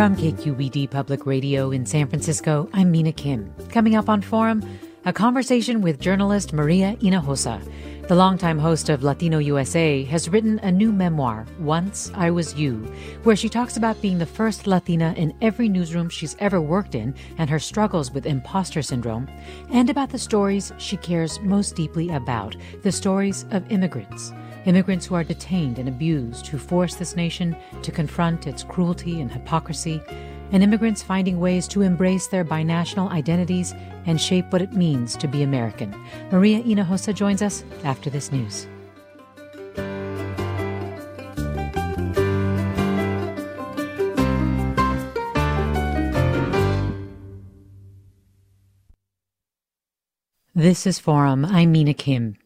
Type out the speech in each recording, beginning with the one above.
From KQED Public Radio in San Francisco, I'm Mina Kim. Coming up on Forum, a conversation with journalist Maria Hinojosa. The longtime host of Latino USA has written a new memoir, Once I Was You, where she talks about being the first Latina in every newsroom she's ever worked in and her struggles with imposter syndrome, and about the stories she cares most deeply about the stories of immigrants immigrants who are detained and abused, who force this nation to confront its cruelty and hypocrisy, and immigrants finding ways to embrace their binational identities and shape what it means to be American. Maria Hinojosa joins us after this news. This is Forum. I'm Mina Kim.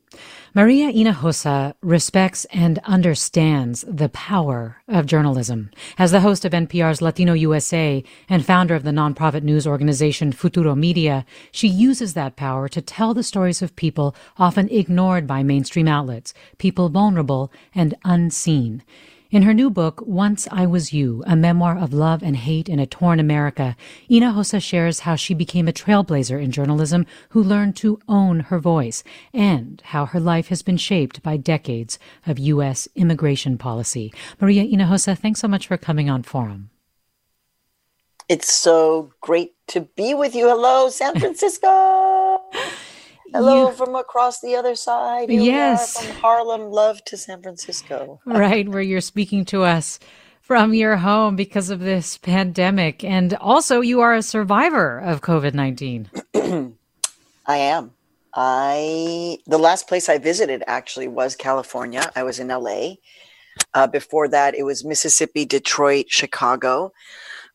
Maria Hinojosa respects and understands the power of journalism. As the host of NPR's Latino USA and founder of the nonprofit news organization Futuro Media, she uses that power to tell the stories of people often ignored by mainstream outlets, people vulnerable and unseen. In her new book, Once I Was You, a memoir of love and hate in a torn America, Hinojosa shares how she became a trailblazer in journalism who learned to own her voice and how her life has been shaped by decades of U.S. immigration policy. Maria Hinojosa, thanks so much for coming on Forum. It's so great to be with you. Hello, San Francisco. Hello you, from across the other side. Here yes. from Harlem, love to San Francisco. right, where you're speaking to us from your home because of this pandemic. And also, you are a survivor of COVID 19. I am. I the last place I visited actually was California. I was in LA. Uh, before that, it was Mississippi, Detroit, Chicago,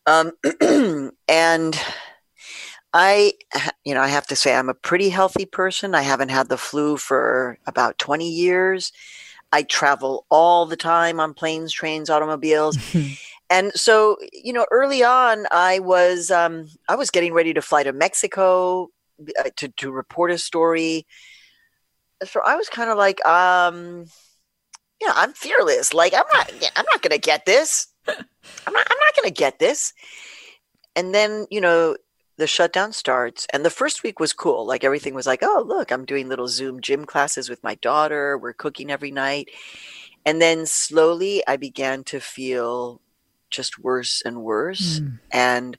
um, and I, you know, I have to say I'm a pretty healthy person. I haven't had the flu for about 20 years. I travel all the time on planes, trains, automobiles. and so, you know, early on, I was um, I was getting ready to fly to Mexico uh, to to report a story. So I was kind of like, um, you know, I'm fearless. Like I'm not, I'm not going to get this. I'm not, I'm not going to get this. And then, you know, the shutdown starts and the first week was cool like everything was like oh look i'm doing little zoom gym classes with my daughter we're cooking every night and then slowly i began to feel just worse and worse mm. and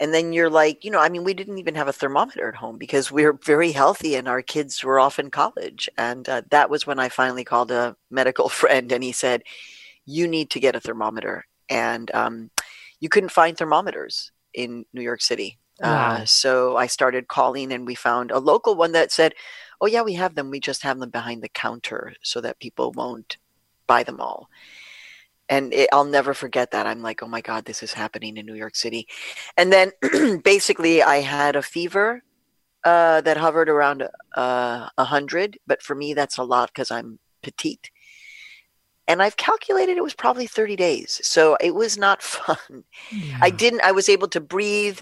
and then you're like you know i mean we didn't even have a thermometer at home because we are very healthy and our kids were off in college and uh, that was when i finally called a medical friend and he said you need to get a thermometer and um, you couldn't find thermometers in New York City. Uh, wow. Uh, so I started calling and we found a local one that said, Oh, yeah, we have them. We just have them behind the counter so that people won't buy them all. And it, I'll never forget that. I'm like, Oh my God, this is happening in New York City. And then basically, I had a fever uh, that hovered around uh, 100. But for me, that's a lot because I'm petite. And I've calculated it was probably 30 days. So it was not fun. Yeah. I didn't, I was able to breathe.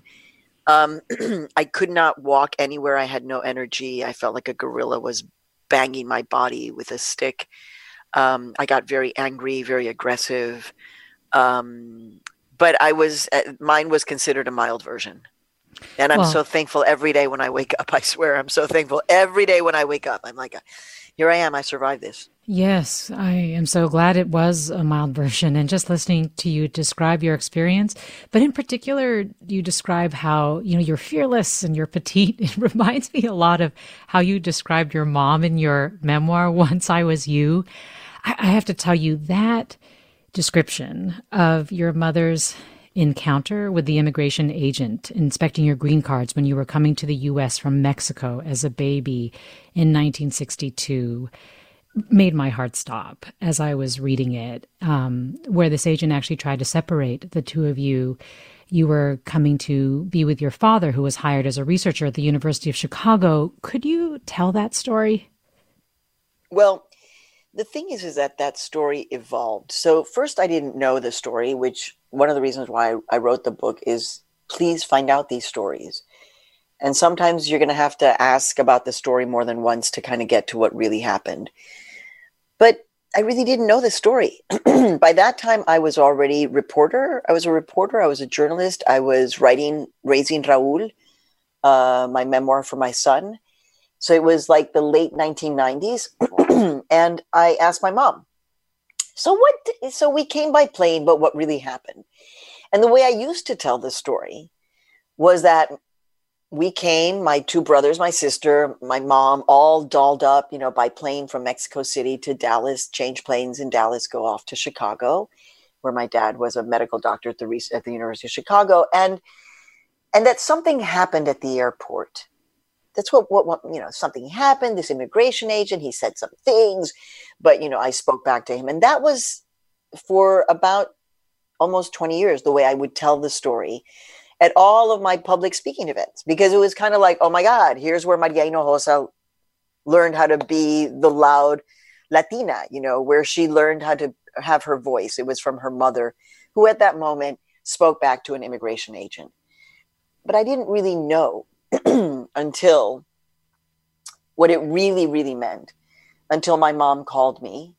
Um, I could not walk anywhere. I had no energy. I felt like a gorilla was banging my body with a stick. Um, I got very angry, very aggressive. Um, but I was, uh, mine was considered a mild version. And I'm well, so thankful every day when I wake up. I swear, I'm so thankful every day when I wake up. I'm like, here I am. I survived this. Yes, I am so glad it was a mild version. And just listening to you describe your experience, but in particular, you describe how, you know, you're fearless and you're petite. It reminds me a lot of how you described your mom in your memoir, Once I Was You. I, I have to tell you that description of your mother's encounter with the immigration agent inspecting your green cards when you were coming to the U.S. from Mexico as a baby in 1962 made my heart stop as I was reading it, um, where this agent actually tried to separate the two of you. You were coming to be with your father, who was hired as a researcher at the University of Chicago. Could you tell that story? Well, the thing is, is that that story evolved. So first, I didn't know the story, which one of the reasons why I wrote the book is please find out these stories. And sometimes you're going to have to ask about the story more than once to kind of get to what really happened. But I really didn't know the story. By that time, I was already reporter. I was a reporter. I was a journalist. I was writing Raising Raul, uh, my memoir for my son. So it was like the late 1990s. and I asked my mom, so what? So we came by plane, but what really happened? And the way I used to tell the story was that we came, my two brothers, my sister, my mom, all dolled up, you know, by plane from Mexico City to Dallas, change planes in Dallas, go off to Chicago, where my dad was a medical doctor at the at the University of Chicago, and and that something happened at the airport that's what, what, what, you know, something happened. This immigration agent, he said some things, but, you know, I spoke back to him. And that was for about almost 20 years the way I would tell the story at all of my public speaking events because it was kind of like, oh my God, here's where Maria Hinojosa learned how to be the loud Latina, you know, where she learned how to have her voice. It was from her mother, who at that moment spoke back to an immigration agent. But I didn't really know until what it really, really meant until my mom called me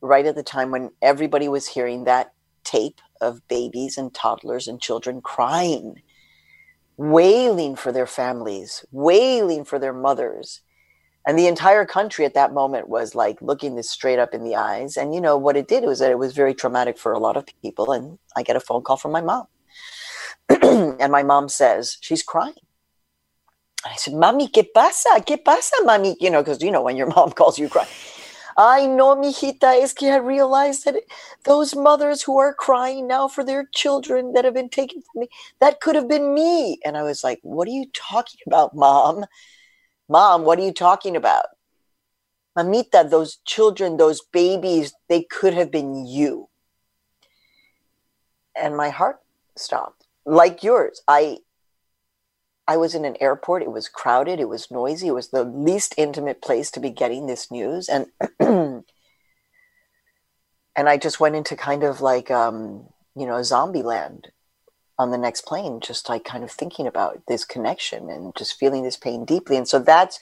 right at the time when everybody was hearing that tape of babies and toddlers and children crying, wailing for their families, wailing for their mothers. And the entire country at that moment was like looking this straight up in the eyes. And you know what it did was that it was very traumatic for a lot of people. And I get a phone call from my mom. and my mom says, she's crying. I said, Mami, ¿qué pasa? ¿Qué pasa, Mami? You know, because you know when your mom calls you cry. I know, mijita, es que I realized that those mothers who are crying now for their children that have been taken from me, that could have been me. And I was like, what are you talking about, mom? Mom, what are you talking about? Mamita, those children, those babies, they could have been you. And my heart stopped, like yours. I I was in an airport. It was crowded. It was noisy. It was the least intimate place to be getting this news. And and I just went into kind of like um, you know, zombie land on the next plane, just like kind of thinking about this connection and just feeling this pain deeply. And so that's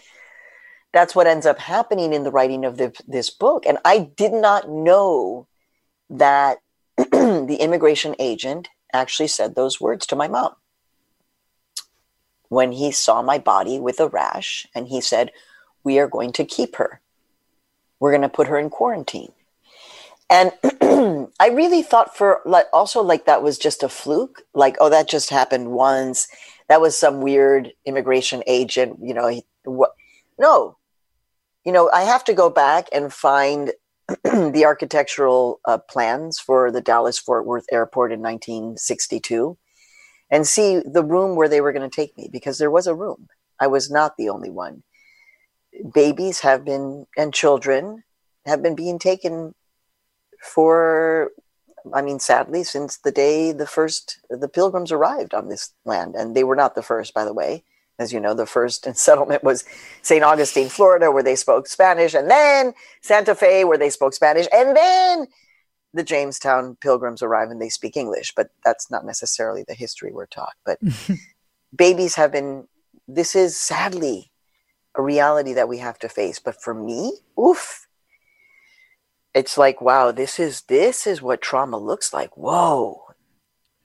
that's what ends up happening in the writing of the, this book. And I did not know that the immigration agent actually said those words to my mom when he saw my body with a rash and he said, We are going to keep her. We're going to put her in quarantine. And I really thought for like also like that was just a fluke, like, oh, that just happened once. That was some weird immigration agent, you know. He, what? No, you know, I have to go back and find the architectural uh, plans for the Dallas Fort Worth Airport in 1962 and see the room where they were going to take me because there was a room. I was not the only one. Babies have been, and children have been being taken for, I mean, sadly, since the day the first, the pilgrims arrived on this land. And they were not the first, by the way. As you know, the first settlement was St. Augustine, Florida, where they spoke Spanish, and then Santa Fe, where they spoke Spanish, and then the Jamestown pilgrims arrive and they speak English. But that's not necessarily the history we're taught. But babies have been, this is sadly a reality that we have to face. But for me, oof, it's like, wow, this is, this is what trauma looks like. Whoa,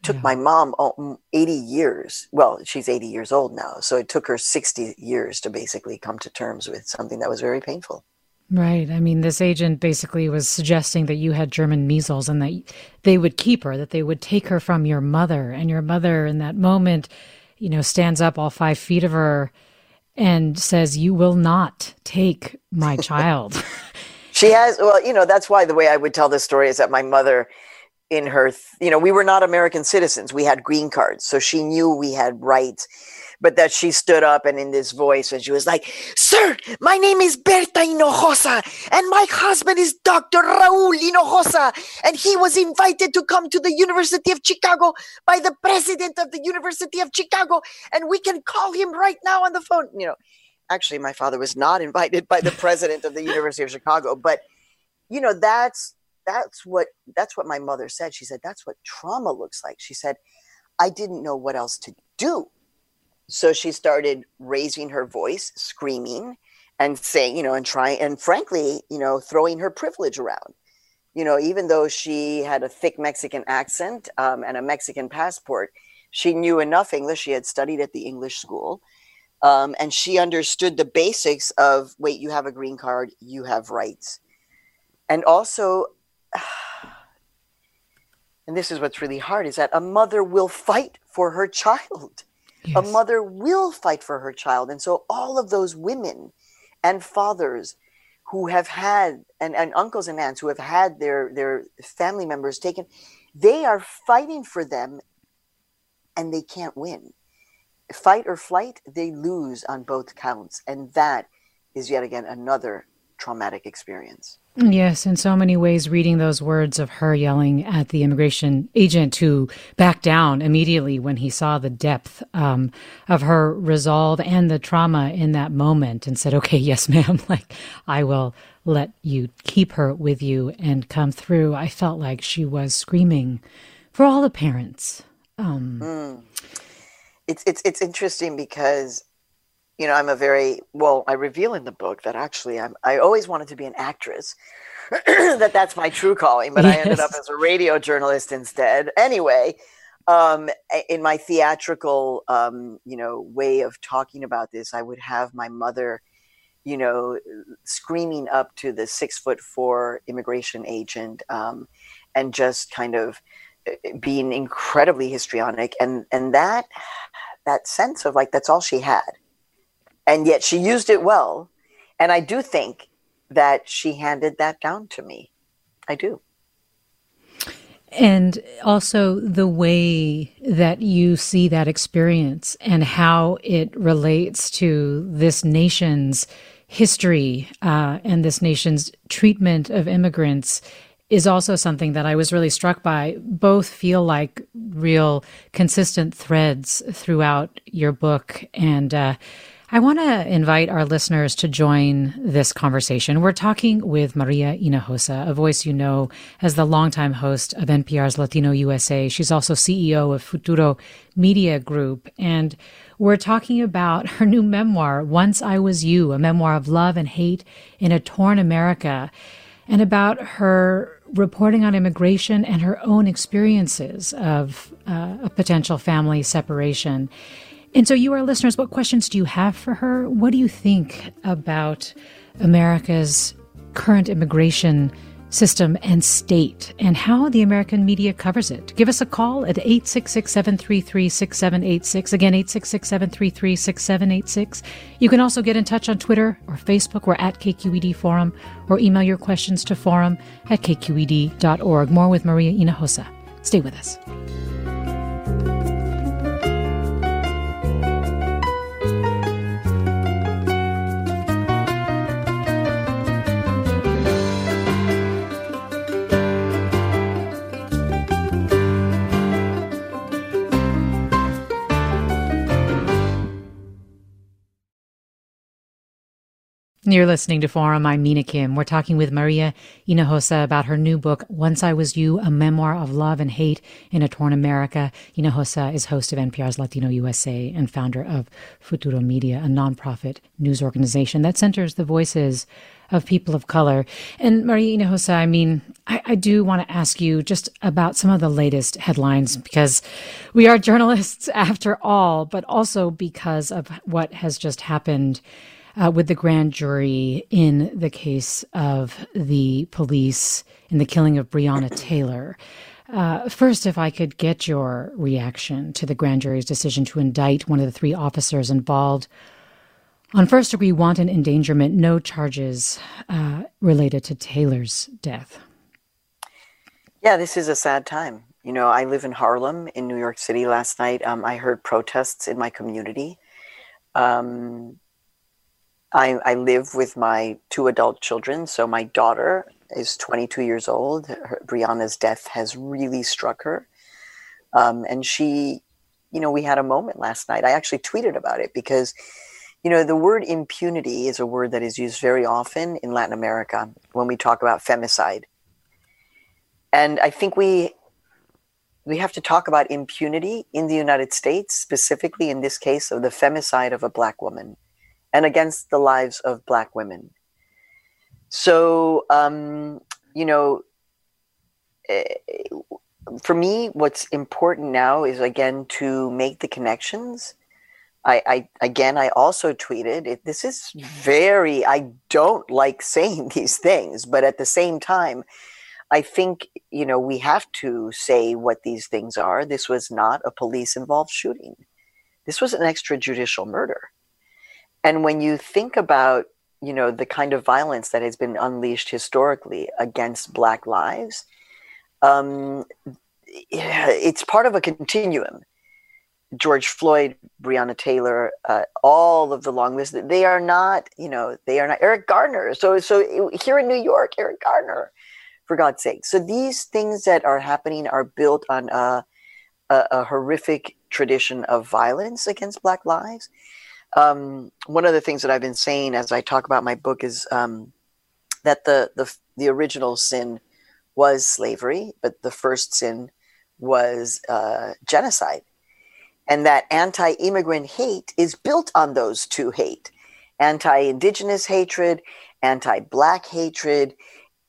took yeah. my mom 80 years. Well, she's 80 years old now. So it took her 60 years to basically come to terms with something that was very painful. Right. I mean, this agent basically was suggesting that you had German measles and that they would keep her, that they would take her from your mother. And your mother, in that moment, you know, stands up all five feet of her and says, You will not take my child. she has, well, you know, that's why the way I would tell this story is that my mother in her, you know, we were not American citizens. We had green cards. So she knew we had rights, but that she stood up and in this voice and she was like, Sir, my name is Berta Hinojosa and my husband is Dr. Raul Hinojosa. And he was invited to come to the University of Chicago by the president of the University of Chicago. And we can call him right now on the phone. You know, actually, my father was not invited by the president of the University of Chicago, but you know, that's that's what that's what my mother said she said that's what trauma looks like she said i didn't know what else to do so she started raising her voice screaming and saying you know and trying and frankly you know throwing her privilege around. You know even though she had a thick mexican accent um, and a mexican passport she knew enough english. She had studied at the english school um, and she understood the basics of wait you have a green card you have rights. And also and this is what's really hard is that a mother will fight for her child. Yes. A mother will fight for her child. And so all of those women and fathers who have had and, and uncles and aunts who have had their their family members taken, they are fighting for them and they can't win. Fight or flight, they lose on both counts. And that is yet again another traumatic experience. Yes, in so many ways, reading those words of her yelling at the immigration agent to back down immediately when he saw the depth um, of her resolve and the trauma in that moment and said, okay, yes, ma'am, like I will let you keep her with you and come through. I felt like she was screaming for all the parents. Um, mm. It's, it's, it's interesting because you know, I'm a very well. I reveal in the book that actually I'm. I always wanted to be an actress. that that's my true calling, but yes. I ended up as a radio journalist instead. Anyway, um, in my theatrical, um, you know, way of talking about this, I would have my mother, you know, screaming up to the six foot four immigration agent, um, and just kind of uh, being incredibly histrionic, and and that that sense of like that's all she had and yet she used it well. And I do think that she handed that down to me. I do. And also the way that you see that experience and how it relates to this nation's history uh, and this nation's treatment of immigrants is also something that I was really struck by. Both feel like real consistent threads throughout your book. And, uh, I want to invite our listeners to join this conversation. We're talking with Maria Hinojosa, a voice you know as the longtime host of NPR's Latino USA. She's also CEO of Futuro Media Group. And we're talking about her new memoir, Once I Was You, a memoir of love and hate in a torn America, and about her reporting on immigration and her own experiences of uh, a potential family separation. And so, you, our listeners, what questions do you have for her? What do you think about America's current immigration system and state and how the American media covers it? Give us a call at 866 733 6786. Again, 866 733 6786. You can also get in touch on Twitter or Facebook. We're at KQED Forum or email your questions to forum at kqed.org. More with Maria Hinojosa. Stay with us. You're listening to Forum. I'm Mina Kim. We're talking with Maria Hinojosa about her new book, Once I Was You, a memoir of love and hate in a torn America. Hinojosa is host of NPR's Latino USA and founder of Futuro Media, a nonprofit news organization that centers the voices of people of color. And Maria Hinojosa, I mean, I, I do want to ask you just about some of the latest headlines because we are journalists after all, but also because of what has just happened uh, with the grand jury in the case of the police in the killing of Breonna Taylor. Uh, first, if I could get your reaction to the grand jury's decision to indict one of the three officers involved on first degree wanton endangerment, no charges uh, related to Taylor's death. Yeah, this is a sad time. You know, I live in Harlem in New York City. Last night, um, I heard protests in my community. Um, I, I live with my two adult children. So my daughter is 22 years old. Her, Breonna's death has really struck her. Um, and she, you know, we had a moment last night. I actually tweeted about it because, you know, the word impunity is a word that is used very often in Latin America when we talk about femicide. And I think we we have to talk about impunity in the United States, specifically in this case of the femicide of a black woman and against the lives of black women. So, um, you know, eh, for me, what's important now is again to make the connections. I, I again, I also tweeted it, this is very. I don't like saying these things, but at the same time, I think you know we have to say what these things are. This was not a police-involved shooting. This was an extrajudicial murder. And when you think about, you know, the kind of violence that has been unleashed historically against Black lives, um, it's part of a continuum. George Floyd, Breonna Taylor, uh, all of the long list. They are not, you know, they are not Eric Garner. So, so here in New York, Eric Garner, for God's sake. So these things that are happening are built on a, a, a horrific tradition of violence against Black lives um, one of the things that I've been saying as I talk about my book is um, that the, the the original sin was slavery, but the first sin was uh, genocide, and that anti-immigrant hate is built on those two hate: anti-indigenous hatred, anti-black hatred,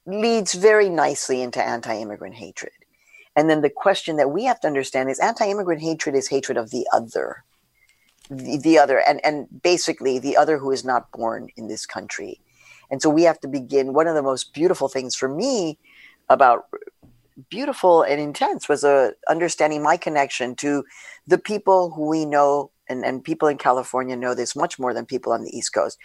leads very nicely into anti-immigrant hatred. And then the question that we have to understand is anti-immigrant hatred is hatred of the other the, the other and and basically the other who is not born in this country. And so we have to begin one of the most beautiful things for me about beautiful and intense was a uh, understanding my connection to the people who we know and, and people in california know this much more than people on the east coast.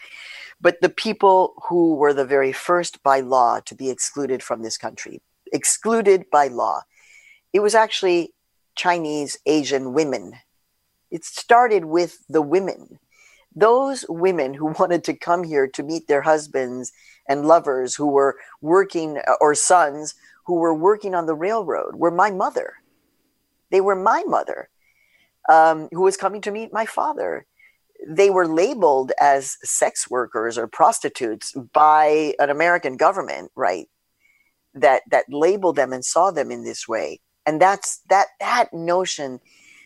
But the people who were the very first by law to be excluded from this country excluded by law. It was actually chinese asian women it started with the women. Those women who wanted to come here to meet their husbands and lovers who were working, uh, or sons who were working on the railroad, were my mother. They were my mother, um, who was coming to meet my father. They were labeled as sex workers or prostitutes by an American government, right? That that labeled them and saw them in this way, and that's that that notion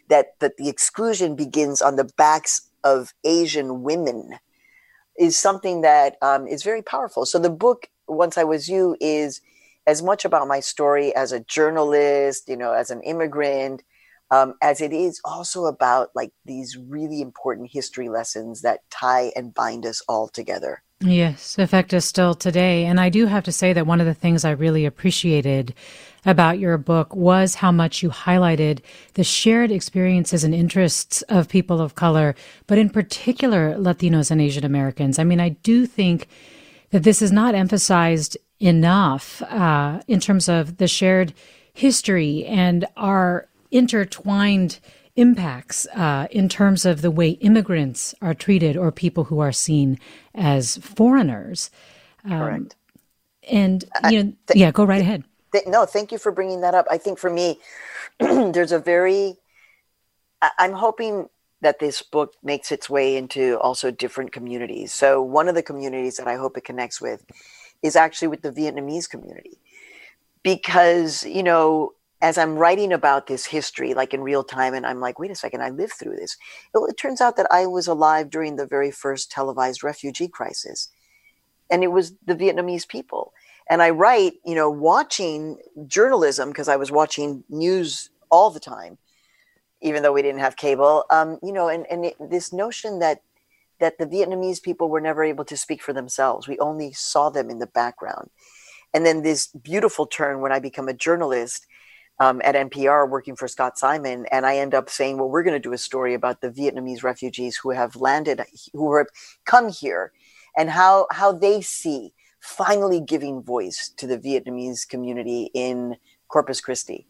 that that the exclusion begins on the backs of Asian women is something that um, is very powerful. So the book, Once I Was You, is as much about my story as a journalist, you know, as an immigrant, um, as it is also about like these really important history lessons that tie and bind us all together. Yes, affect us still today. And I do have to say that one of the things I really appreciated about your book was how much you highlighted the shared experiences and interests of people of color, but in particular, Latinos and Asian Americans. I mean, I do think that this is not emphasized enough uh, in terms of the shared history and our intertwined impacts uh, in terms of the way immigrants are treated or people who are seen as foreigners. Um, Correct. And you know, th- yeah, go right ahead. Th- no, thank you for bringing that up. I think for me, there's a very, I- I'm hoping that this book makes its way into also different communities. So one of the communities that I hope it connects with is actually with the Vietnamese community. Because, you know, as I'm writing about this history, like in real time, and I'm like, wait a second, I lived through this. Well, it turns out that I was alive during the very first televised refugee crisis. And it was the Vietnamese people. And I write, you know, watching journalism, because I was watching news all the time, even though we didn't have cable, um, you know, and, and it, this notion that that the Vietnamese people were never able to speak for themselves. We only saw them in the background. And then this beautiful turn when I become a journalist um, at NPR working for Scott Simon, and I end up saying, "Well, we're going to do a story about the Vietnamese refugees who have landed, who have come here, and how how they see finally giving voice to the Vietnamese community in Corpus Christi."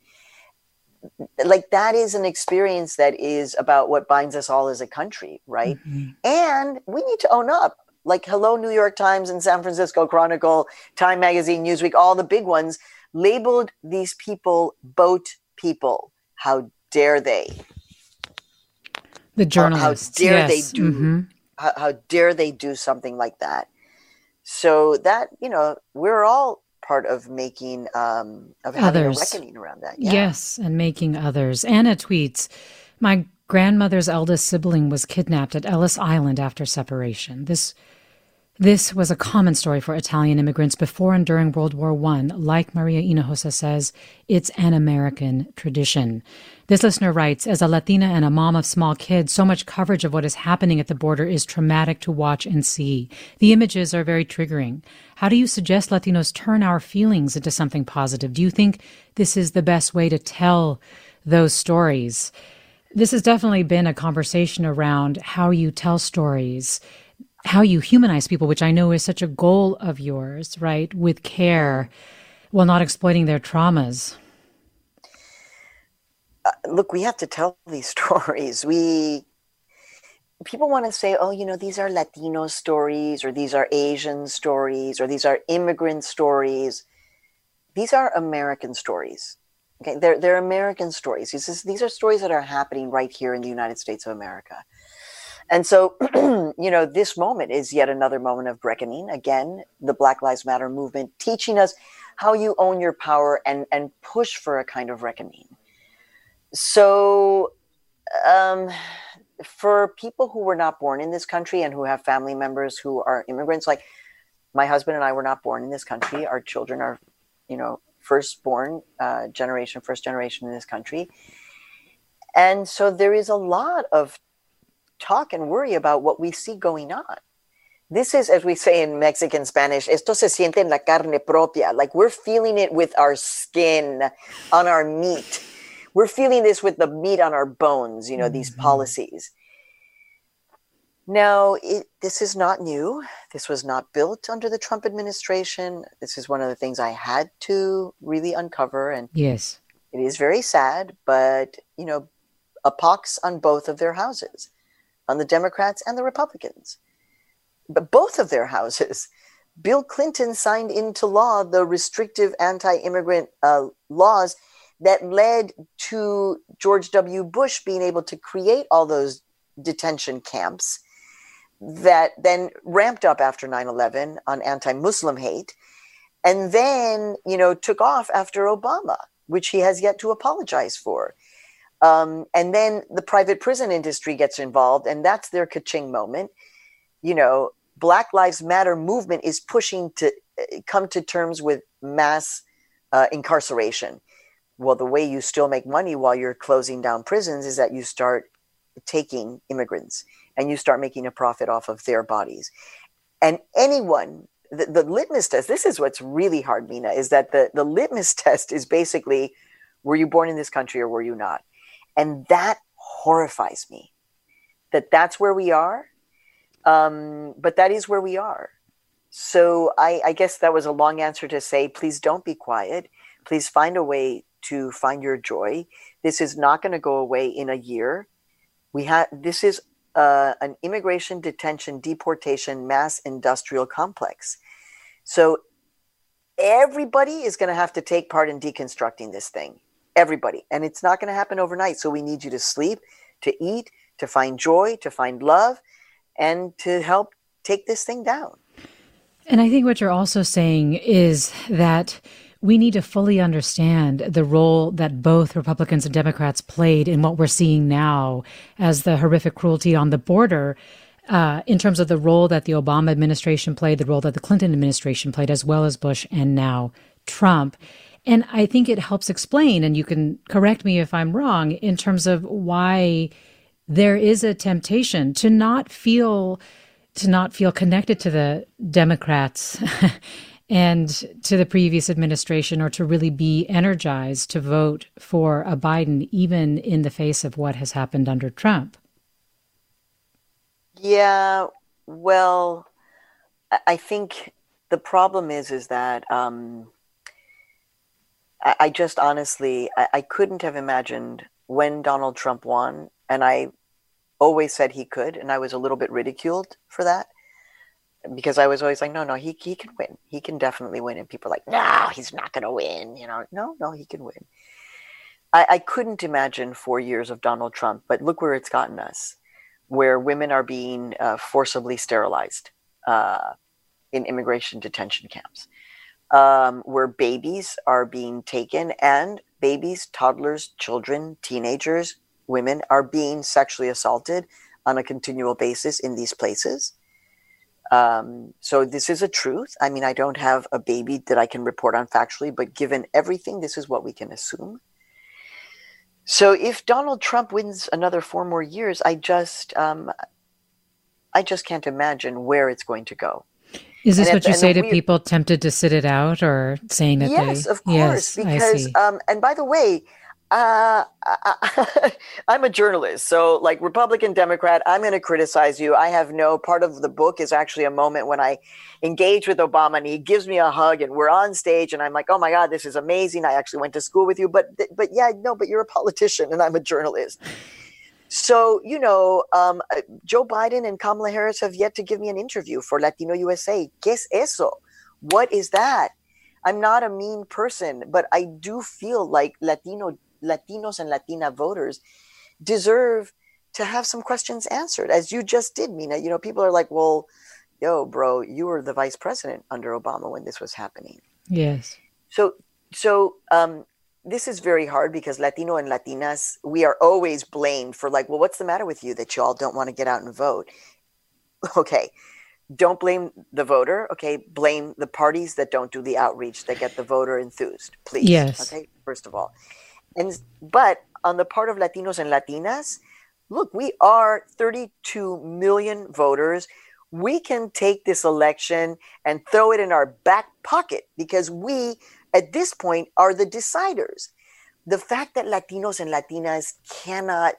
Like that is an experience that is about what binds us all as a country, right? Mm-hmm. And we need to own up like hello new york times and san francisco chronicle time magazine newsweek all the big ones labeled these people boat people. How dare they? The journalists. How, how dare yes. they do? Mm-hmm. How, how dare they do something like that? So that you know, we're all part of making um, of having others. a reckoning around that. Yeah. Yes, and making others. Anna tweets, "My grandmother's eldest sibling was kidnapped at Ellis Island after separation. This this was a common story for Italian immigrants before and during World War I. Like Maria Hinojosa says, it's an American tradition. This listener writes, as a Latina and a mom of small kids, so much coverage of what is happening at the border is traumatic to watch and see. The images are very triggering. How do you suggest Latinos turn our feelings into something positive? Do you think this is the best way to tell those stories? This has definitely been a conversation around how you tell stories how you humanize people, which I know is such a goal of yours, right? With care while not exploiting their traumas. Uh, look, we have to tell these stories. We people want to say, oh, you know, these are Latino stories, or these are Asian stories, or these are immigrant stories. These are American stories. Okay, they're they're American stories. These these are stories that are happening right here in the United States of America. And so, you know, this moment is yet another moment of reckoning. Again, the Black Lives Matter movement teaching us how you own your power and, and push for a kind of reckoning. So, um, for people who were not born in this country and who have family members who are immigrants, like my husband and I were not born in this country. Our children are, you know, firstborn uh, generation, first generation in this country. And so there is a lot of talk and worry about what we see going on. This is, as we say in Mexican Spanish, esto se siente en la carne propia. Like we're feeling it with our skin, on our meat. We're feeling this with the meat on our bones, you know, mm-hmm. these policies. Now, it, this is not new. This was not built under the Trump administration. This is one of the things I had to really uncover. And yes, it is very sad, but, you know, a pox on both of their houses on the Democrats and the Republicans. But both of their houses, Bill Clinton signed into law the restrictive anti immigrant uh, laws that led to George W. Bush being able to create all those detention camps that then ramped up after 9 11 on anti Muslim hate, and then, you know, took off after Obama, which he has yet to apologize for. Um, and then the private prison industry gets involved, and that's their kaching moment. You know, Black Lives Matter movement is pushing to uh, come to terms with mass uh, incarceration. Well, the way you still make money while you're closing down prisons is that you start taking immigrants and you start making a profit off of their bodies. And anyone, the, the litmus test, this is what's really hard, Mina, is that the, the litmus test is basically were you born in this country or were you not? And that horrifies me that that's where we are. Um, but that is where we are. So I, I guess that was a long answer to say, please don't be quiet. Please find a way to find your joy. This is not going to go away in a year. We have this is uh, an immigration detention deportation mass industrial complex. So everybody is going to have to take part in deconstructing this thing everybody. And it's not going to happen overnight. So we need you to sleep, to eat, to find joy, to find love, and to help take this thing down. And I think what you're also saying is that we need to fully understand the role that both Republicans and Democrats played in what we're seeing now as the horrific cruelty on the border. Uh, in terms of the role that the Obama administration played, the role that the Clinton administration played, as well as Bush and now Trump. And I think it helps explain, and you can correct me if I'm wrong, in terms of why there is a temptation to not feel to not feel connected to the Democrats and to the previous administration or to really be energized to vote for a Biden, even in the face of what has happened under Trump. Yeah, well, I think the problem is is that um, I, I, just honestly I, I couldn't have imagined when Donald Trump won, and I always said he could, and I was a little bit ridiculed for that because I was always like, no, no, he he can win. He can definitely win. And people are like, no, he's not going to win. You know, no, no, he can win. I, I couldn't imagine four years of Donald Trump, but look where it's gotten us, where women are being uh, forcibly sterilized uh, in immigration detention camps, um, where babies are being taken, and babies, toddlers, children, teenagers, women are being sexually assaulted on a continual basis in these places um, so this is a truth. I mean, I don't have a baby that I can report on factually, but given everything, this is what we can assume. So if Donald Trump wins another four more years, I just, um, I just can't imagine where it's going to go. Is this and what you say to people tempted to sit it out, or saying that? Yes, they, of course. Yes, because, um, and by the way, uh, I, am a journalist, so like Republican, Democrat, I'm going to criticize you. I have no part of the book is actually a moment when I engage with Obama and he gives me a hug and we're on stage and I'm like, oh my god, this is amazing. I actually went to school with you, but but yeah, no, but you're a politician and I'm a journalist. So you know, um, uh, Joe Biden and Kamala Harris have yet to give me an interview for Latino USA. ¿Qué es eso? What is that? I'm not a mean person, but I do feel like Latino Latinos and Latina voters deserve to have some questions answered, as you just did, Mina. You know, people are like, well, yo, bro, you were the vice president under Obama when this was happening. Yes. So, so um, this is very hard because Latino and Latinas, we are always blamed for like, well, what's the matter with you that you all don't want to get out and vote? Okay. Don't blame the voter. Okay. Blame the parties that don't do the outreach that get the voter enthused, please. Yes. Okay. First of all. And but on the part of Latinos and Latinas, look, we are 32 million voters. We can take this election and throw it in our back pocket because we, at this point, are the deciders. The fact that Latinos and Latinas cannot,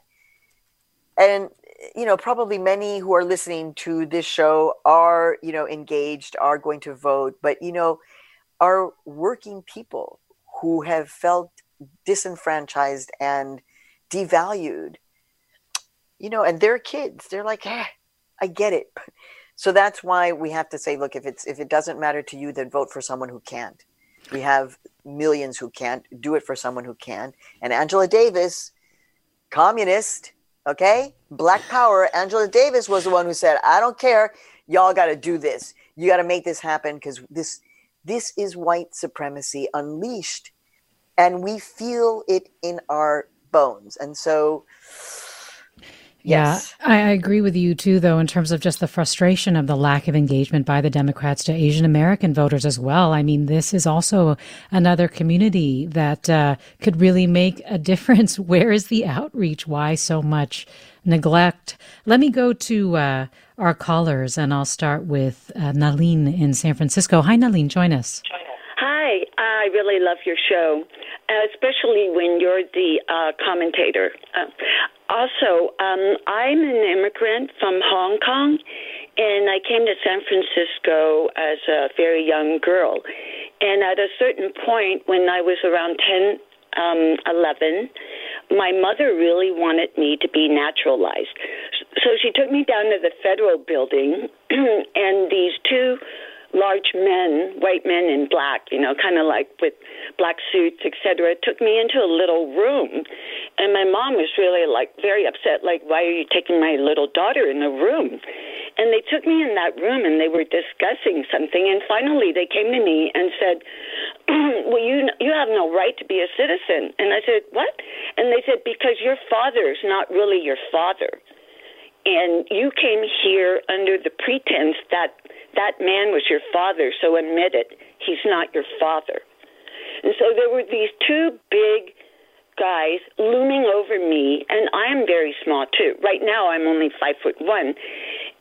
and you know, probably many who are listening to this show are, you know, engaged, are going to vote, but you know, are working people who have felt disenfranchised and devalued. You know and they're kids. They're like eh, i get it. So that's why we have to say look if it's if it doesn't matter to you then vote for someone who can't we have millions who can't do it for someone who can. And angela davis communist okay? Black power. Angela davis was the one who said i don't care. Y'all got to do this. You got to make this happen because this this is white supremacy unleashed and we feel it in our bones. And so, Yes. Yeah, I agree with you too, though, in terms of just the frustration of the lack of engagement by the Democrats to Asian American voters as well. I mean, this is also another community that uh, could really make a difference. Where is the outreach? Why so much neglect? Let me go to uh, our callers, and I'll start with uh, Naline in San Francisco. Hi, Naline, join us. Hi, I really love your show especially when you're the uh, commentator. Uh, also, um, I'm an immigrant from Hong Kong, and I came to San Francisco as a very young girl. And at a certain point, when I was around 10, um, 11, my mother really wanted me to be naturalized. So she took me down to the federal building, and these two large men, white men in black, you know, kind of like with black suits, etc., took me into a little room. And my mom was really like very upset, like, why are you taking my little daughter in the room? And they took me in that room and they were discussing something. And finally, they came to me and said, "Well, you you have no right to be a citizen." And I said, "What?" And they said, "Because your father is not really your father, and you came here under the pretense that that man was your father. So admit it, he's not your father." And so there were these two big guys looming over me, and I am very small too. Right now, I'm only five foot one,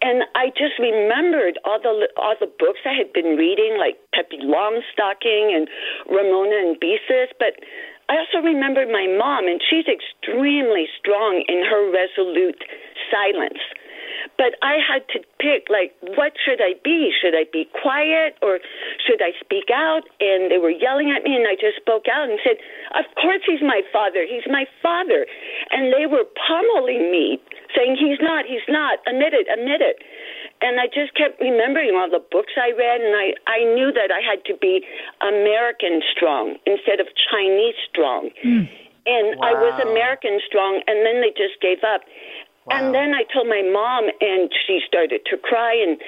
and I just remembered all the all the books I had been reading, like Pippi Longstocking and Ramona and Beezus. But I also remembered my mom, and she's extremely strong in her resolute silence. But I had to pick, like, what should I be? Should I be quiet or should I speak out? And they were yelling at me, and I just spoke out and said, Of course he's my father. He's my father. And they were pummeling me, saying, He's not, he's not. Admit it, admit it. And I just kept remembering all the books I read, and I, I knew that I had to be American strong instead of Chinese strong. Mm. And wow. I was American strong, and then they just gave up. Wow. And then I told my mom, and she started to cry. And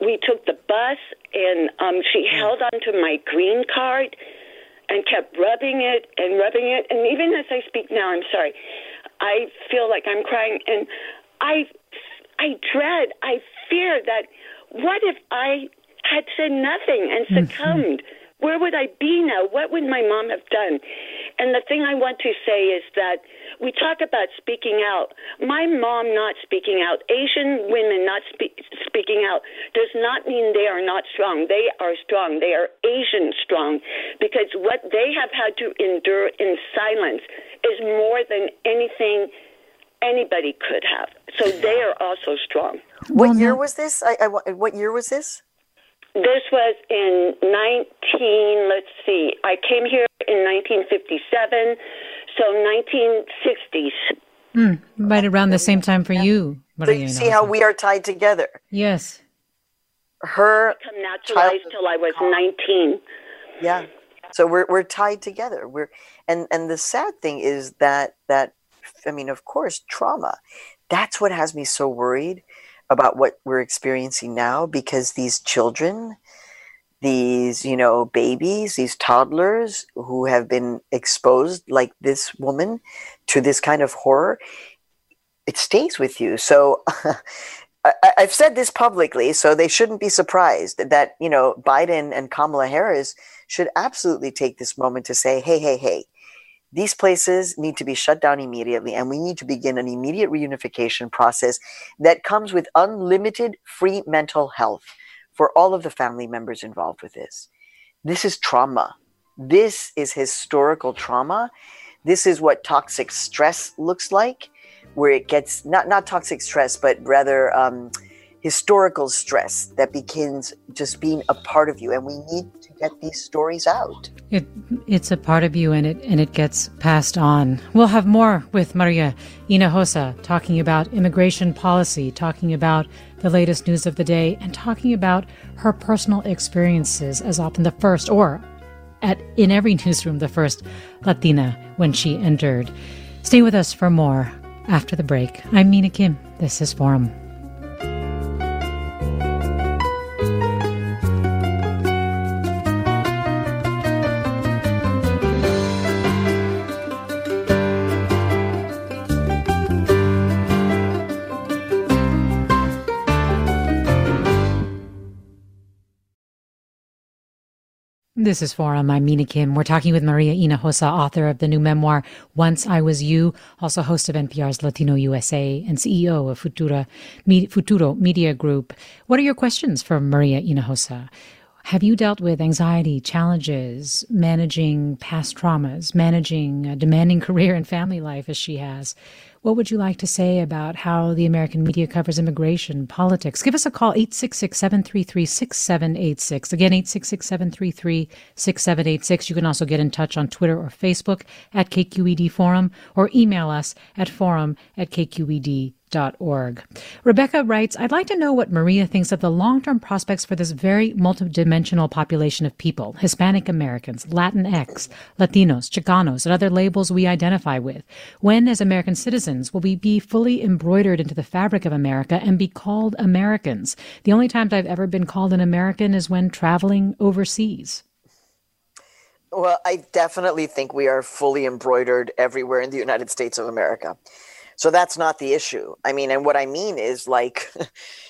we took the bus, and um, she mm. held onto my green card and kept rubbing it and rubbing it. And even as I speak now, I'm sorry, I feel like I'm crying. And I, I dread, I fear that what if I had said nothing and mm-hmm. succumbed? Mm-hmm where would I be now? What would my mom have done? And the thing I want to say is that we talk about speaking out. My mom not speaking out, Asian women not spe- speaking out, does not mean they are not strong. They are strong. They are Asian strong because what they have had to endure in silence is more than anything anybody could have. So they are also strong. What year was this? I, I, what year was this? This was in 19, let's see, I came here in 1957, so 1960s. Mm, right around the same time for you. So you see how we are tied together. Yes. Her become naturalized till I was 19. Yeah. So we're we're tied together. We're and and the sad thing is that that I mean, of course, trauma. That's what has me so worried about what we're experiencing now because these children these you know babies these toddlers who have been exposed like this woman to this kind of horror it stays with you. So I, have said this publicly so they shouldn't be surprised that you know biden and kamala harris should absolutely take this moment to say hey hey hey these places need to be shut down immediately, and we need to begin an immediate reunification process that comes with unlimited free mental health for all of the family members involved with this. This is trauma. This is historical trauma. This is what toxic stress looks like, where it gets not, not toxic stress, but rather um, historical stress that begins just being a part of you. And we need get these stories out. It it's a part of you and it and it gets passed on. We'll have more with Maria Hinojosa talking about immigration policy, talking about the latest news of the day, and talking about her personal experiences as often the first or at in every newsroom the first Latina when she entered. Stay with us for more after the break. I'm Mina Kim. This is Forum. This is Forum. I'm Mina Kim. We're talking with Maria Hinojosa, author of the new memoir, Once I Was You, also host of NPR's Latino USA and CEO of Futura, Futuro Media Group. What are your questions for Maria Hinojosa? Have you dealt with anxiety, challenges, managing past traumas, managing a demanding career and family life as she has? What would you like to say about how the American media covers immigration, politics? Give us a call, 866 733 6786. Again, 866 733 6786. You can also get in touch on Twitter or Facebook at KQED Forum or email us at forum at KQED org. Rebecca writes, I'd like to know what Maria thinks of the long-term prospects for this very multidimensional population of people, Hispanic Americans, Latinx, Latinos, Chicanos, and other labels we identify with. When, as American citizens, will we be fully embroidered into the fabric of America and be called Americans? The only times I've ever been called an American is when traveling overseas. Well, I definitely think we are fully embroidered everywhere in the United States of America. So that's not the issue. I mean, and what I mean is like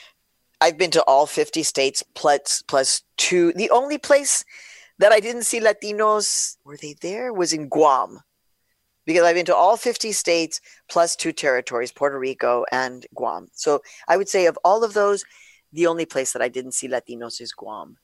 I've been to all 50 states plus plus two. The only place that I didn't see Latinos were they there was in Guam. Because I've been to all 50 states plus two territories, Puerto Rico and Guam. So I would say of all of those, the only place that I didn't see Latinos is Guam.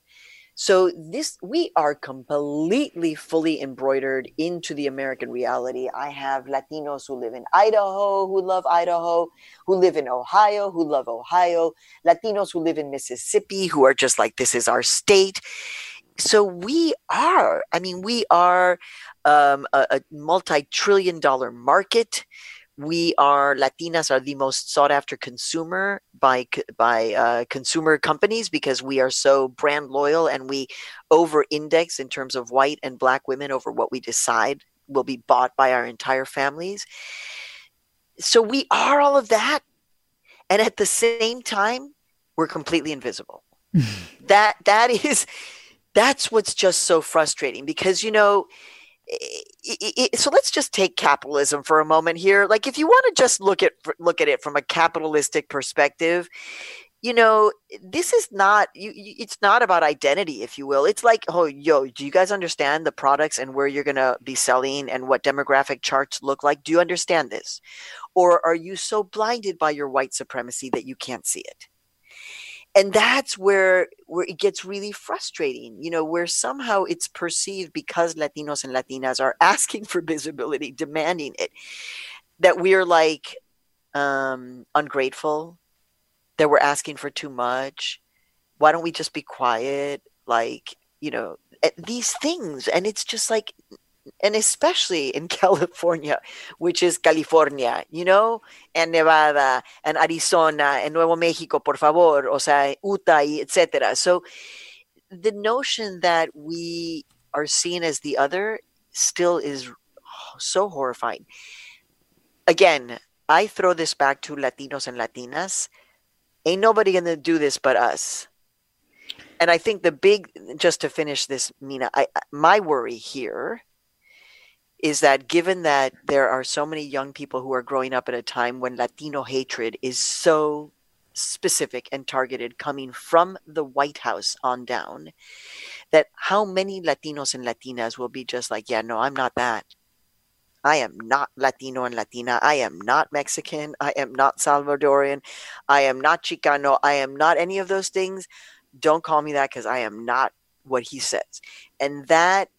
So this we are completely fully embroidered into the American reality. I have Latinos who live in Idaho, who love Idaho, who live in Ohio, who love Ohio, Latinos who live in Mississippi who are just like this is our state. So we are, I mean, we are um, a, a multi-trillion dollar market we are Latinas are the most sought after consumer by by uh, consumer companies because we are so brand loyal and we over index in terms of white and black women over what we decide will be bought by our entire families. So we are all of that, and at the same time, we're completely invisible. that that is that's what's just so frustrating because you know so let's just take capitalism for a moment here. Like if you want to just look at look at it from a capitalistic perspective you know this is not you, it's not about identity if you will. It's like oh yo do you guys understand the products and where you're to be selling and what demographic charts look like? Do you understand this? Or are you so blinded by your white supremacy that you can't see it and that's where where it gets really frustrating you know where somehow it's perceived because latinos and latinas are asking for visibility demanding it that we're like um ungrateful that we're asking for too much. Why don't we just be quiet? Like you know eh, these things and it's just like and especially in California, which is California, you know, and Nevada and Arizona and Nuevo Mexico, por favor, o sea, Utah, etc. So the notion that we are seen as the other still is so horrifying. Again, I throw this back to Latinos and Latinas. Ain't nobody gonna do this but us. And I think the big, just to finish this, Mina, I, my worry here is that given that there are so many young people who are growing up at a time when Latino hatred is so specific and targeted coming from the White House on down, that how many Latinos and Latinas will be just like, yeah, no, I'm not that. I am not Latino and Latina. I am not Mexican. I am not Salvadorian. I am not Chicano. I am not any of those things. Don't call me that because I am not what he says. And that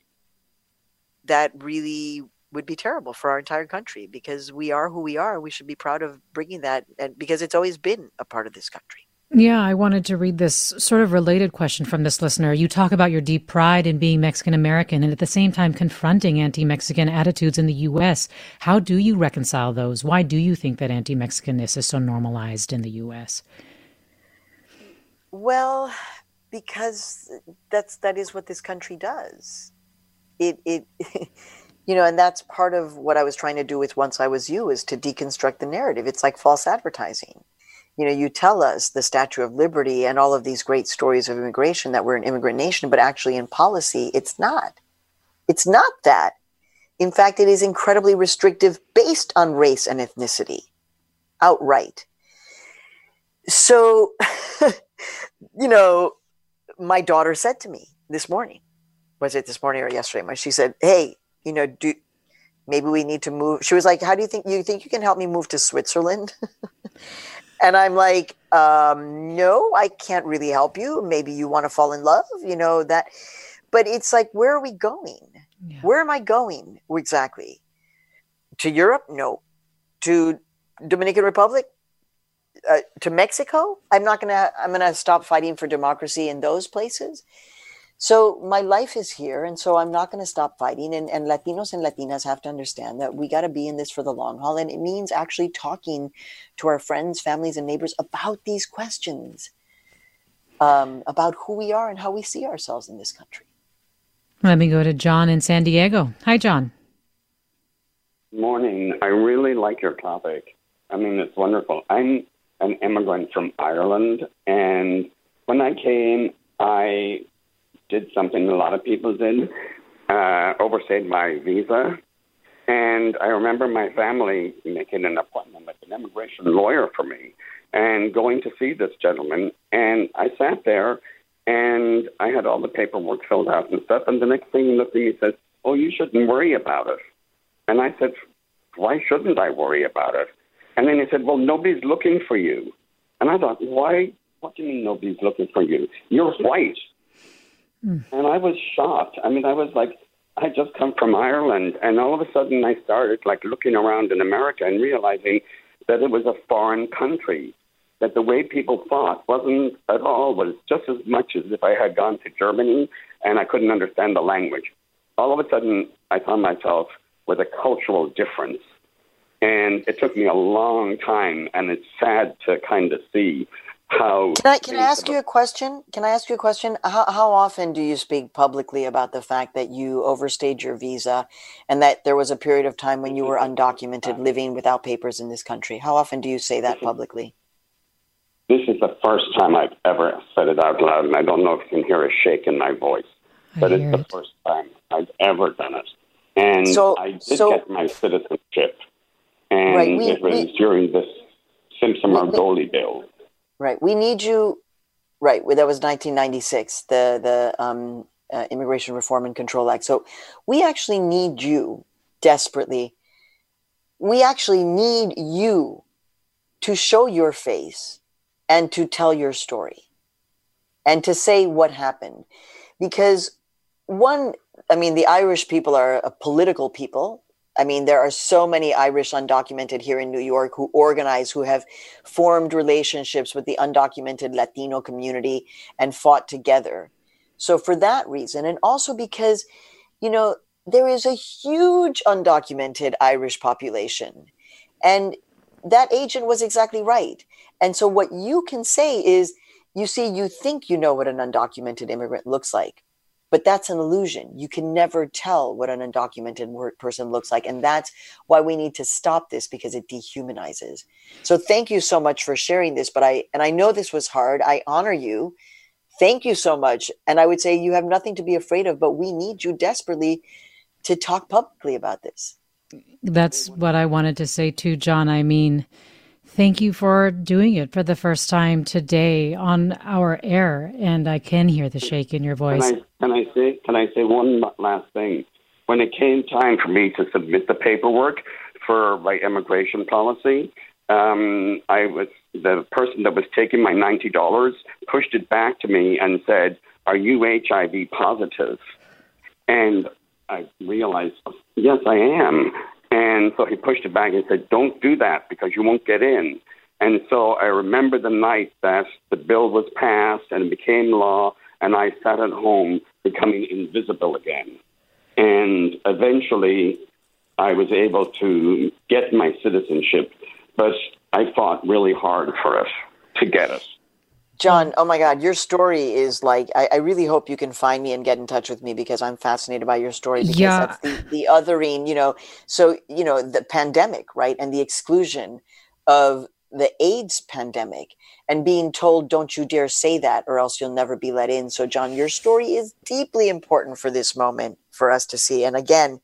that really would be terrible for our entire country because we are who we are. We should be proud of bringing that, and because it's always been a part of this country. Yeah, I wanted to read this sort of related question from this listener. You talk about your deep pride in being Mexican American and at the same time confronting anti Mexican attitudes in the U.S. How do you reconcile those? Why do you think that anti Mexicanness is so normalized in the U.S.? Well, because that's that is what this country does it it you know and that's part of what i was trying to do with once i was you is to deconstruct the narrative. It's like false advertising. You know you tell us the statue of liberty and all of these great stories of immigration that we're an immigrant nation but actually in policy it's not. It's not that. In fact it is incredibly restrictive based on race and ethnicity outright. So you know my daughter said to me this morning was it this morning or yesterday? She said, "Hey, you know, do maybe we need to move." She was like, "How do you think you think you can help me move to Switzerland?" and I'm like, um, "No, I can't really help you. Maybe you want to fall in love, you know that." But it's like, where are we going? Yeah. Where am I going exactly? To Europe? No. To Dominican Republic? Uh, to Mexico? I'm not gonna. I'm gonna stop fighting for democracy in those places So my life is here, and so I'm not going to stop fighting. And, and Latinos and Latinas have to understand that we got to be in this for the long haul, and it means actually talking to our friends, families, and neighbors about these questions, um, about who we are and how we see ourselves in this country. Let me go to John in San Diego. Hi, John. Morning. I really like your topic. I mean, it's wonderful. I'm an immigrant from Ireland, and when I came, I did something a lot of people did, uh, overstayed my visa. And I remember my family making an appointment with an immigration lawyer for me and going to see this gentleman. And I sat there and I had all the paperwork filled out and stuff. And the next thing he looked at me and says, Oh, you shouldn't worry about it. And I said, Why shouldn't I worry about it? And then he said, Well, nobody's looking for you. And I thought, Why? What do you mean nobody's looking for you? You're white. Mm. And I was shocked. I mean, I was like, I just come from Ireland, and all of a sudden I started like looking around in America and realizing that it was a foreign country. That the way people thought wasn't at all was just as much as if I had gone to Germany and I couldn't understand the language. All of a sudden, I found myself with a cultural difference. And it took me a long time, and it's sad to kind of see how. Can I, can I ask you a question? Can I ask you a question? How, how often do you speak publicly about the fact that you overstayed your visa and that there was a period of time when you were undocumented mm-hmm. living without papers in this country? How often do you say that mm-hmm. publicly? This is the first time I've ever said it out loud, and I don't know if you can hear a shake in my voice, but it's the first time I've ever done it. And so, I did so, get my citizenship, and right, we, it was we, during this Simpson Margolin bill. Right. We need you. Right. That was 1996, the the um, uh, Immigration Reform and Control Act. So we actually need you desperately. We actually need you to show your face and to tell your story and to say what happened. Because one, I mean, the Irish people are a political people. I mean, there are so many Irish undocumented here in New York who organize, who have formed relationships with the undocumented Latino community and fought together. So, for that reason, and also because, you know, there is a huge undocumented Irish population. And that agent was exactly right. And so, what you can say is, you see, you think you know what an undocumented immigrant looks like but that's an illusion. You can never tell what an undocumented person looks like. And that's why we need to stop this because it dehumanizes. So thank you so much for sharing this. But I, and I know this was hard. I honor you. Thank you so much. And I would say you have nothing to be afraid of, but we need you desperately to talk publicly about this. That's what I wanted to say too, John. I mean, Thank you for doing it for the first time today on our air, and I can hear the shake in your voice. Can I, can I say? Can I say one last thing? When it came time for me to submit the paperwork for my immigration policy, um, I was the person that was taking my ninety dollars pushed it back to me and said, "Are you HIV positive?" And I realized, yes, I am. And so he pushed it back and said, Don't do that because you won't get in. And so I remember the night that the bill was passed and it became law, and I sat at home becoming invisible again. And eventually I was able to get my citizenship, but I fought really hard for it to get it. John, oh my God, your story is like, I, I, really hope you can find me and get in touch with me because I'm fascinated by your story because yeah. that's the, the othering, you know. So, you know, the pandemic, right? And the exclusion of the AIDS pandemic and being told, don't you dare say that or else you'll never be let in. So, John, your story is deeply important for this moment for us to see. And again,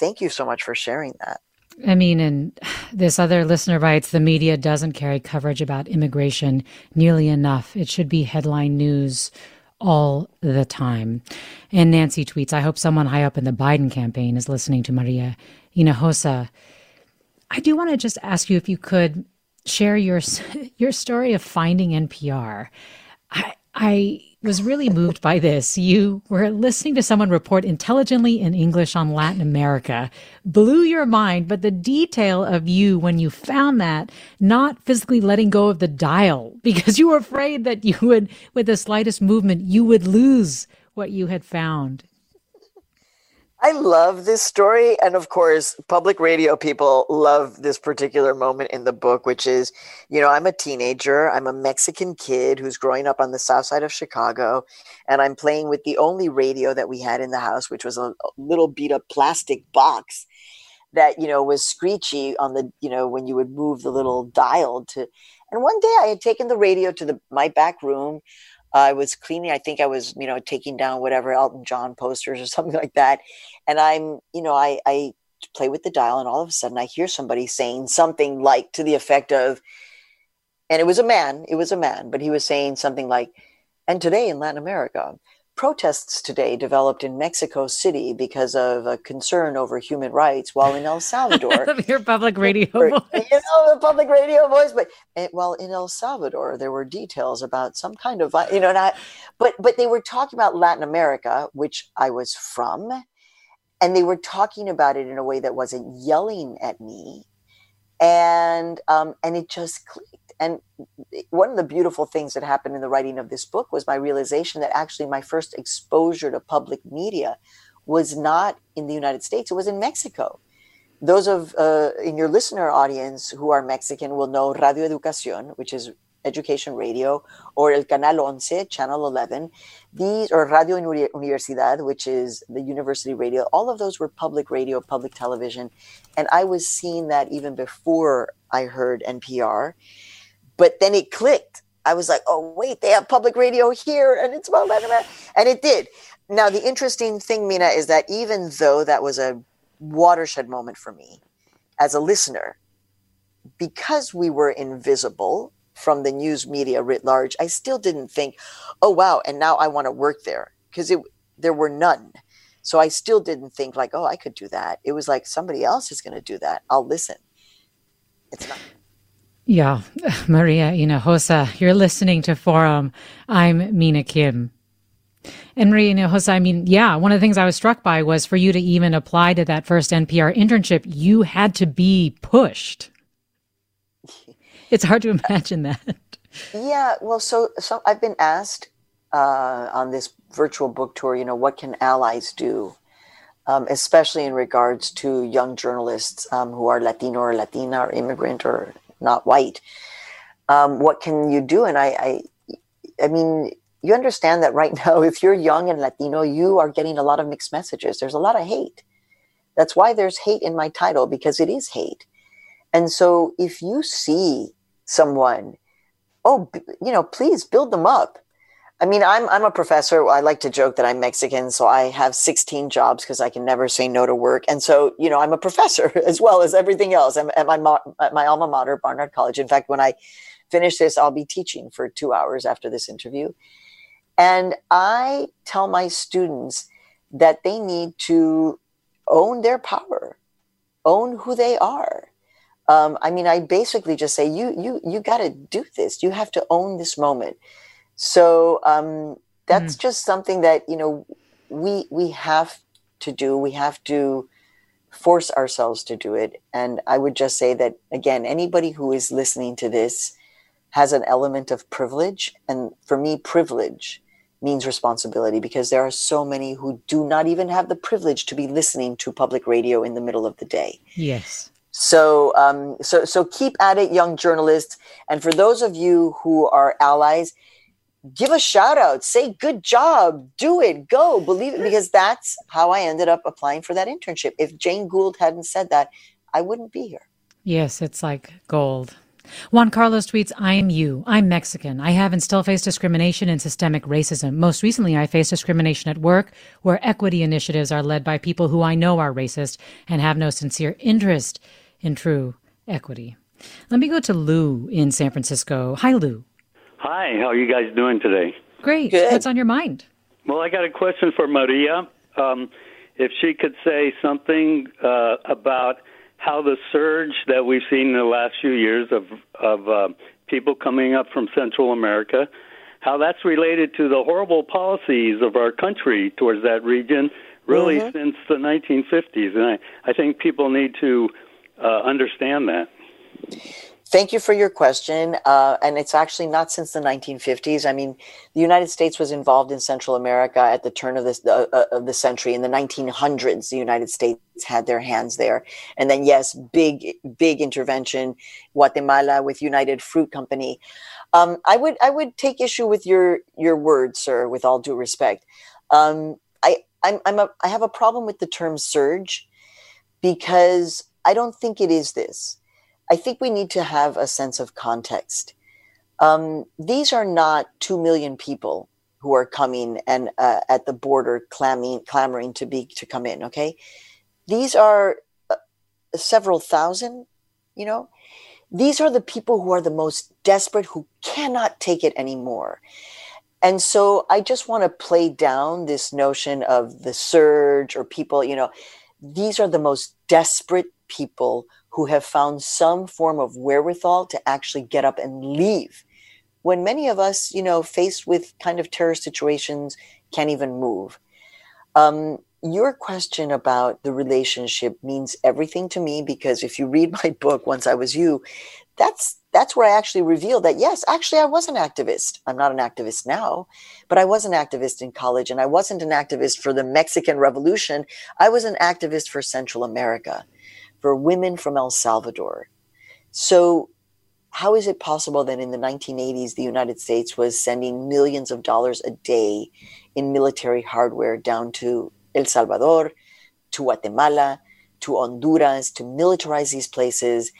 thank you so much for sharing that. I mean, and this other listener writes the media doesn't carry coverage about immigration nearly enough. It should be headline news all the time. And Nancy tweets, I hope someone high up in the Biden campaign is listening to Maria Hinojosa. I do want to just ask you if you could share your your story of finding NPR. I, I was really moved by this. You were listening to someone report intelligently in English on Latin America, blew your mind, but the detail of you when you found that, not physically letting go of the dial because you were afraid that you would, with the slightest movement, you would lose what you had found. I love this story. And of course, public radio people love this particular moment in the book, which is, you know, I'm a teenager. I'm a Mexican kid who's growing up on the south side of Chicago. And I'm playing with the only radio that we had in the house, which was a little beat up plastic box that, you know, was screechy on the, you know, when you would move the little dial to. And one day I had taken the radio to the my back room. I was cleaning. I think I was, you know, taking down whatever Elton John posters or something like that. And I'm, you know, I, I play with the dial, and all of a sudden I hear somebody saying something like to the effect of, and it was a man, it was a man, but he was saying something like, and today in Latin America, protests today developed in Mexico City because of a concern over human rights, while in El Salvador, your public radio voice. you know, the public radio voice, but eh, while in El Salvador, there were details about some kind of, you know, not, but but they were talking about Latin America, which I was from, and they were talking about it in a way that wasn't yelling at me, and um, and it just clicked and one of the beautiful things that happened in the writing of this book was my realization that actually my first exposure to public media was not in the United States, it was in Mexico. Those of uh, in your listener audience who are Mexican will know Radio Educación, which is education radio, or El Canal Once, Channel 11. These, or Radio Universidad, which is the university radio. All of those were public radio, public television. And I was seeing that even before I heard NPR. But then it clicked. I was like, oh, wait, they have public radio here and it's Latin America. And it did. Now, the interesting thing, Mina, is that even though that was a watershed moment for me as a listener, because we were invisible from the news media writ large, I still didn't think, oh, wow, and now I want to work there because there were none. So I still didn't think like, oh, I could do that. It was like somebody else is going to do that. I'll listen. It's not. Yeah, Maria Hinojosa, you're listening to Forum. I'm Mina Kim. And Maria Hinojosa, I mean, yeah, one of the things I was struck by was for you to even apply to that first NPR internship, you had to be pushed. It's hard to imagine that. Yeah, well, so so I've been asked uh, on this virtual book tour, you know, what can allies do, um, especially in regards to young journalists um, who are Latino or Latina or immigrant or not white. Um, what can you do? And I, I, I mean, you understand that right now, if you're young and Latino, you are getting a lot of mixed messages. There's a lot of hate. That's why there's hate in my title because it is hate. And so if you see someone, oh, you know, please build them up. I mean, I'm I'm a professor. I like to joke that I'm Mexican, so I have 16 jobs because I can never say no to work. And so, you know, I'm a professor as well as everything else. I'm at my at my alma mater, Barnard College. In fact, when I finish this, I'll be teaching for two hours after this interview. And I tell my students that they need to own their power, own who they are. Um, I mean, I basically just say, you you you got to do this. You have to own this moment so um, that's mm. just something that you know we we have to do. We have to force ourselves to do it. And I would just say that again, anybody who is listening to this has an element of privilege, and for me, privilege means responsibility because there are so many who do not even have the privilege to be listening to public radio in the middle of the day. Yes. So, um, so, so keep at it, young journalists. And for those of you who are allies, give a shout out, say good job, do it, go, believe it, because that's how I ended up applying for that internship. If Jane Gould hadn't said that, I wouldn't be here. Yes, it's like gold. Juan Carlos tweets, I am you. I'm Mexican. I have and still face discrimination and systemic racism. Most recently, I face discrimination at work, where equity initiatives are led by people who I know are racist and have no sincere interest in true equity. Let me go to Lou in San Francisco. Hi, Lou. Hi, how are you guys doing today? Great. Good. What's on your mind? Well, I got a question for Maria. Um, if she could say something uh, about how the surge that we've seen in the last few years of of uh, people coming up from Central America, how that's related to the horrible policies of our country towards that region, really mm-hmm. since the 1950s, and I I think people need to uh, understand that. Thank you for your question. Uh, and it's actually not since the 1950s. I mean, the United States was involved in Central America at the turn of, this, uh, uh, of the century. In the 1900s, the United States had their hands there. And then, yes, big, big intervention, Guatemala with United Fruit Company. Um, I would, I would take issue with your, your word, sir, with all due respect. Um, I, I'm, I'm a, I have a problem with the term surge because I don't think it is this. I think we need to have a sense of context. Um, these are not 2 million people who are coming and uh, at the border clamoring, clamoring to be to come in okay? These are uh, several thousand you know? These are the people who are the most desperate who cannot take it anymore. And so i just want to play down this notion of the surge or people you know these are the most desperate people who have found some form of wherewithal to actually get up and leave. When many of us you know faced with kind of terror situations can't even move. Um, your question about the relationship means everything to me because if you read my book once i was you that's that's where i actually revealed that yes actually i was an activist. I'm not an activist now but i was an activist in college and i wasn't an activist for the mexican revolution. I was an activist for central america for women from El Salvador. So, how is it possible that in the 1980s, the United States was sending millions of dollars a day in military hardware down to El Salvador, to Guatemala, to Honduras, to militarize these places?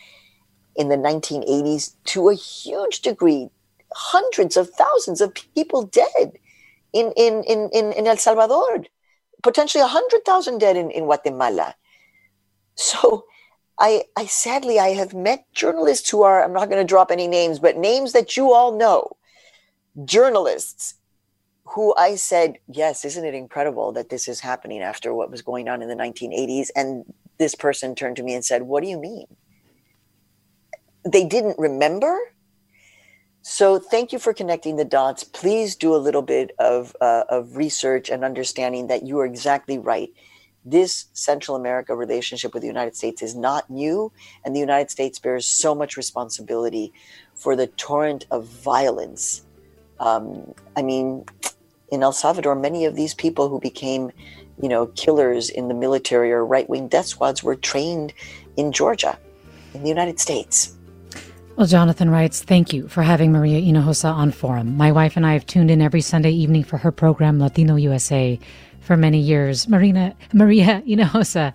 In the 1980s, to a huge degree, hundreds of thousands of people dead in, in, in, in, in El Salvador, potentially 100,000 dead in, in Guatemala. So I, I sadly I have met journalists who are I'm not going to drop any names, but names that you all know, journalists who I said, yes, isn't it incredible that this is happening after what was going on in the 1980s? And this person turned to me and said, What do you mean? They didn't remember. So thank you for connecting the dots. Please do a little bit of, uh, of research and understanding that you are exactly right this Central America relationship with the United States is not new, and the United States bears so much responsibility for the torrent of violence. Um, I mean, in El Salvador, many of these people who became, you know, killers in the military or right wing death squads were trained in Georgia, in the United States. Well, Jonathan writes, thank you for having Maria Hinojosa on Forum. My wife and I have tuned in every Sunday evening for her program, Latino USA for many years. Marina, Maria Hinojosa,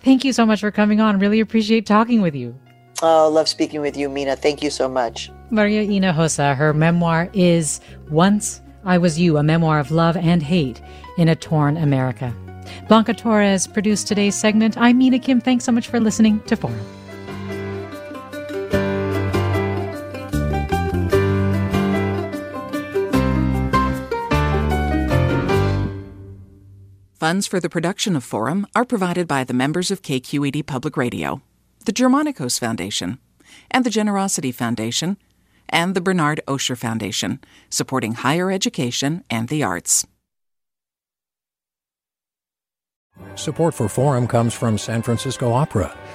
thank you so much for coming on. Really appreciate talking with you. Oh, love speaking with you, Mina. Thank you so much. Maria Hinojosa, her memoir is Once I Was You, a memoir of love and hate in a torn America. Blanca Torres produced today's segment. I'm Mina Kim. Thanks so much for listening to Forum. Funds for the production of Forum are provided by the members of KQED Public Radio, the Germanacos Foundation, and the Generosity Foundation, and the Bernard Osher Foundation, supporting higher education and the arts. Support for Forum comes from San Francisco Opera.